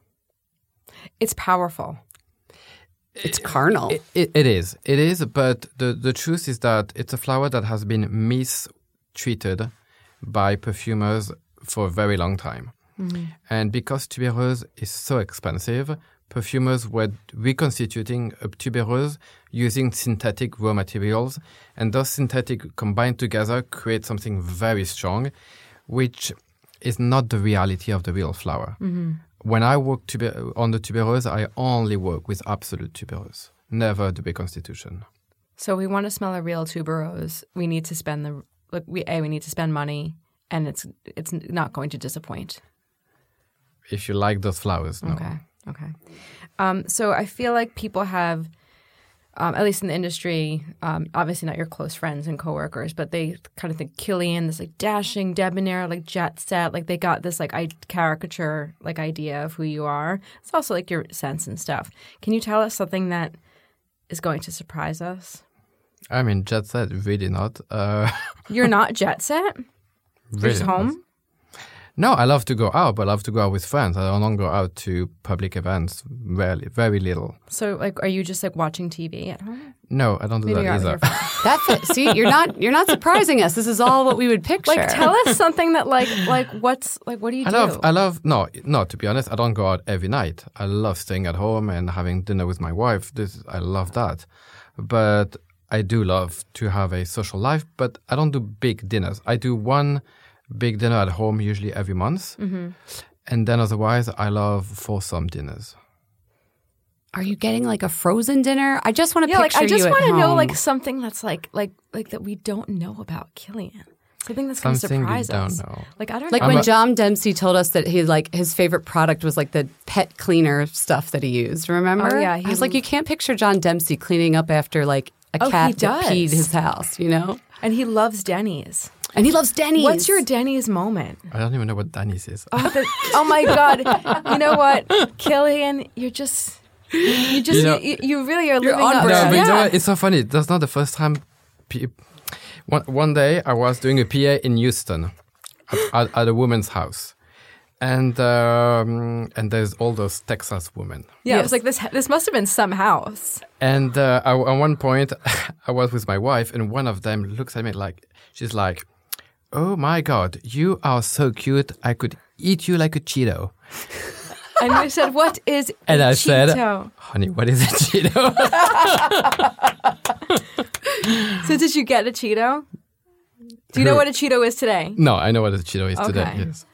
it's powerful. it's carnal. It, it, it is. It is. But the, the truth is that it's a flower that has been mistreated by perfumers for a very long time. Mm-hmm. And because tuberose is so expensive, perfumers were reconstituting a tuberose using synthetic raw materials. And those synthetic combined together create something very strong, which is not the reality of the real flower. Mm-hmm. When I work tuber- on the tuberose, I only work with absolute tuberose, never the reconstitution. So we want to smell a real tuberose. We need to spend the like we a we need to spend money, and it's it's not going to disappoint. If you like those flowers, no. Okay. Okay. Um, so I feel like people have, um, at least in the industry, um, obviously not your close friends and coworkers, but they kind of think Kilian, this like dashing, debonair, like jet set, like they got this like I- caricature like idea of who you are. It's also like your scents and stuff. Can you tell us something that is going to surprise us? I mean, jet set, really not. Uh, You're not jet set. You're really just home. No, I love to go out, but I love to go out with friends. I don't go out to public events. Rarely, very little. So like, are you just like watching TV at home? No, I don't do Maybe that you're out with either. your friends. that fit, see, you're not you're not surprising us. This is all what we would picture. Like, tell us something that like like what's like what do you I do? love, I love. No, no. To be honest, I don't go out every night. I love staying at home and having dinner with my wife. This, I love that. But I do love to have a social life. But I don't do big dinners. I do one big dinner at home usually every month, Mm-hmm. and then otherwise I love foursome dinners. Are you getting like a frozen dinner? I just want to yeah, like I just want to know like something that's like like like that we don't know about Kilian. Something that's going to Something you surprise don't us. know. Like I don't Like know. when a- John Dempsey told us that he like his favorite product was like the pet cleaner stuff that he used. Remember? Oh, yeah, I he- was like, you can't picture John Dempsey cleaning up after like a Oh, cat that peed his house. You know? and he loves Denny's. And he loves Denny's. What's your Denny's moment? I don't even know what Danny's is. Oh, the, oh my God! You know what, Kilian? You're just you just You know- you, you really are living on up. No, brand. but you know what? It's so funny. That's not the first time. Pe- one, one day I was doing a PA in Houston at, at, at a woman's house. And um, and there's all those Texas women. Yeah, it was like this. This must have been some house. And uh, I, at one point, I was with my wife, and one of them looks at me like, she's like, "Oh my God, you are so cute! I could eat you like a Cheeto." And I said, "What is?" And a I said, Cheeto?" "Honey, what is a Cheeto?" "So did you get a Cheeto? Do you know what a Cheeto is today?" no, I know what a Cheeto is today. Okay. Yes.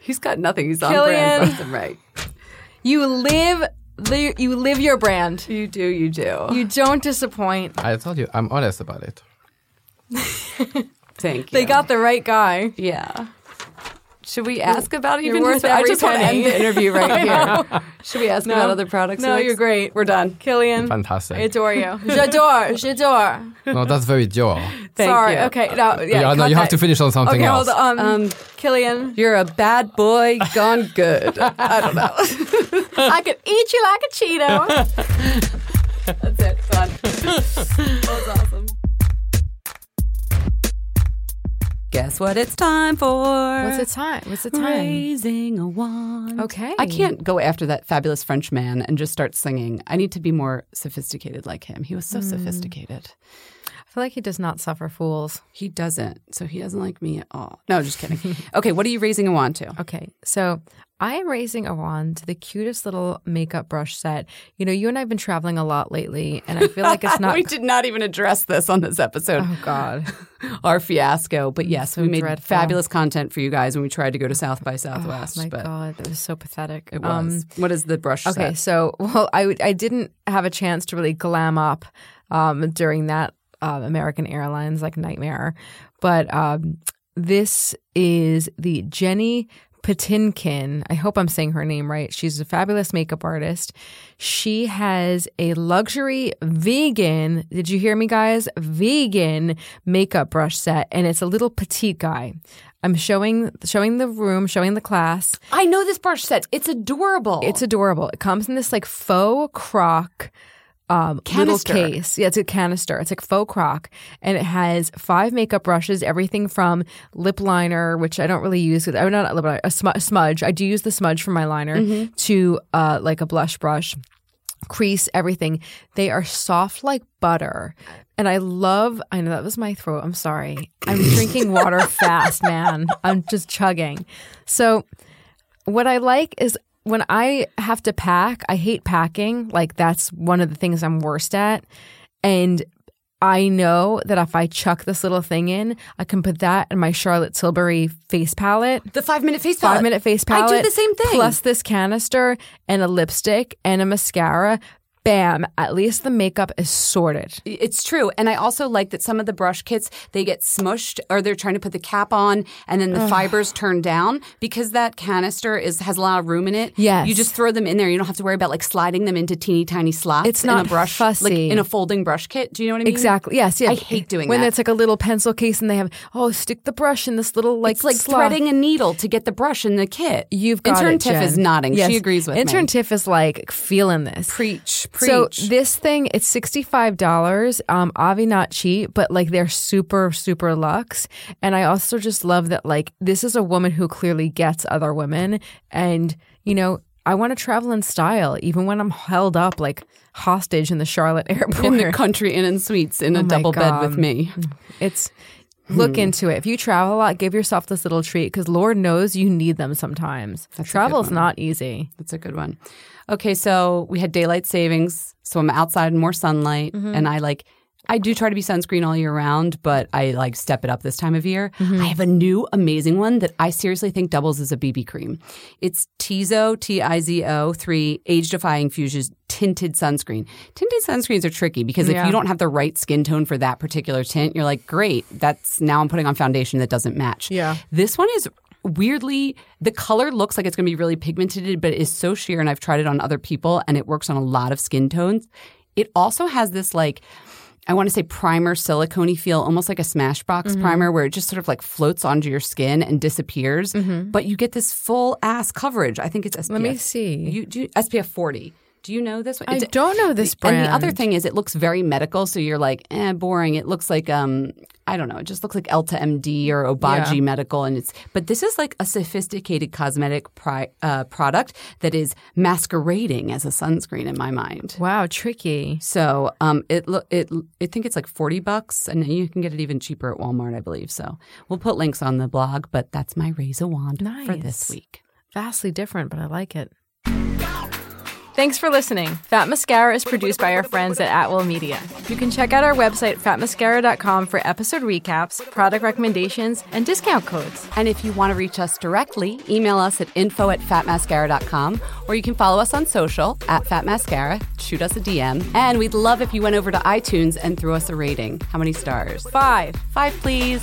He's got nothing. He's on Kilian. brand. left and right. You live the you live your brand. You do. You do. You don't disappoint. I told you, I'm honest about it. Thank you. They got the right guy. Yeah. Should we ask about You're even? worth I every just want to end the interview right here. Should we ask No. about other products? No, next? you're great. We're done. Kilian, Fantastic. I adore you. J'adore, j'adore. no, that's very Dior. Thank Sorry. you. Okay. No. Yeah. Yeah, no, you have to finish on something Okay. else. Hold on. Um, Kilian, You're a bad boy gone good. I don't know. I could eat you like a Cheeto. That's it. Done. that was Guess what it's time for? What's the time? What's the time? Raising a wand. Okay. I can't go after that fabulous French man and just start singing. I need to be more sophisticated like him. He was so Hmm. sophisticated. Feel like he does not suffer fools. He doesn't. So he doesn't like me at all. No, just kidding. okay, what are you raising a wand to? Okay, so I am raising a wand to the cutest little makeup brush set. You know, you and I have been traveling a lot lately, and I feel like it's not. we did not even address this on this episode. Oh God, our fiasco. But yes, So we made dreadful. fabulous content for you guys when we tried to go to South by Southwest. oh Southwest. my but God, that was so pathetic. it Um, was. what is the brush Okay, set? so well, I I didn't have a chance to really glam up um, during that uh, American Airlines like nightmare, but um, this is the Jenny Patinkin. I hope I'm saying her name right. She's a fabulous makeup artist. She has a luxury vegan. Did you hear me, guys? Vegan makeup brush set, and it's a little petite guy. I'm showing showing the room, showing the class. I know this brush set. It's adorable. It's adorable. It comes in this like faux croc um, little case. Yeah, it's a canister. It's like faux croc, and it has five makeup brushes, everything from lip liner, which I don't really use. Oh, not a lip liner, a, smu- a smudge. I do use the smudge for my liner Mm-hmm. to uh, like a blush brush. Crease everything. They are soft like butter. And I love, I know that was my throat. I'm sorry. I'm drinking water fast, man. I'm just chugging. So, what I like is when I have to pack, I hate packing. Like that's one of the things I'm worst at. And I know that if I chuck this little thing in, I can put that in my Charlotte Tilbury face palette. the five minute face palette. Five minute face palette. I do the same thing. Plus this canister and a lipstick and a mascara. Bam. At least the makeup is sorted. It's true. And I also like that some of the brush kits, they get smushed or they're trying to put the cap on and then the fibers turn down because that canister is has a lot of room in it. Yes. You just throw them in there. You don't have to worry about like sliding them into teeny tiny slots It's in not a brush. fussy. Like in a folding brush kit. Do you know what I mean? Exactly. Yes. Yeah. I hate doing when that. When it's like a little pencil case and they have oh stick the brush in this little like It's like slot. threading a needle to get the brush in the kit. You've got Intern it, Tiff Jen. is nodding. Yes. She agrees with Intern me. Intern Tiff is like feeling this. Preach, So this thing, it's sixty five dollars. Um, obviously not cheap, but like they're super super luxe. And I also just love that like this is a woman who clearly gets other women, and you know I want to travel in style even when I'm held up like hostage in the Charlotte airport. in the country inn and suites in a Oh my double bed with me. It's look into it. If you travel a lot, give yourself this little treat because Lord knows you need them sometimes. That's a Travel's not easy. That's a good one. Okay, so we had daylight savings, so I'm outside in more sunlight, Mm-hmm. and I like. I do try to be sunscreen all year round, but I like step it up this time of year. Mm-hmm. I have a new amazing one that I seriously think doubles as a BB cream. It's Tizo T I Z O three age defying fusions tinted sunscreen. Tinted sunscreens are tricky because if Yeah. you don't have the right skin tone for that particular tint, you're like, great, that's now I'm putting on foundation that doesn't match. Yeah. This one is weirdly the color looks like it's going to be really pigmented, but it is so sheer. And I've tried it on other people, and it works on a lot of skin tones. It also has this like. I want to say primer silicone feel, almost like a Smashbox Mm-hmm. primer, where it just sort of like floats onto your skin and disappears. But you get this full ass coverage. I think it's SPF. Mm-hmm. Let me see. You do SPF forty. Do you know this one? I don't know this brand. And the other thing is, it looks very medical. So you're like, eh, boring. It looks like, um, I don't know. It just looks like Elta MD or Obagi Yeah. Medical, and it's. But this is like a sophisticated cosmetic pri- uh, product that is masquerading as a sunscreen in my mind. Wow, tricky. So um, it lo- it I think it's like forty bucks, and you can get it even cheaper at Walmart, I believe. So we'll put links on the blog. But that's my raise a wand for this week. Vastly different, but I like it. Thanks for listening. Fat Mascara is produced by our friends at Atwell Media. You can check out our website, fatmascara.com, for episode recaps, product recommendations, and discount codes. And if you want to reach us directly, email us at info at fatmascara.com or you can follow us on social at fatmascara, shoot us a DM. And we'd love if you went over to iTunes and threw us a rating. How many stars? Five. Five, please.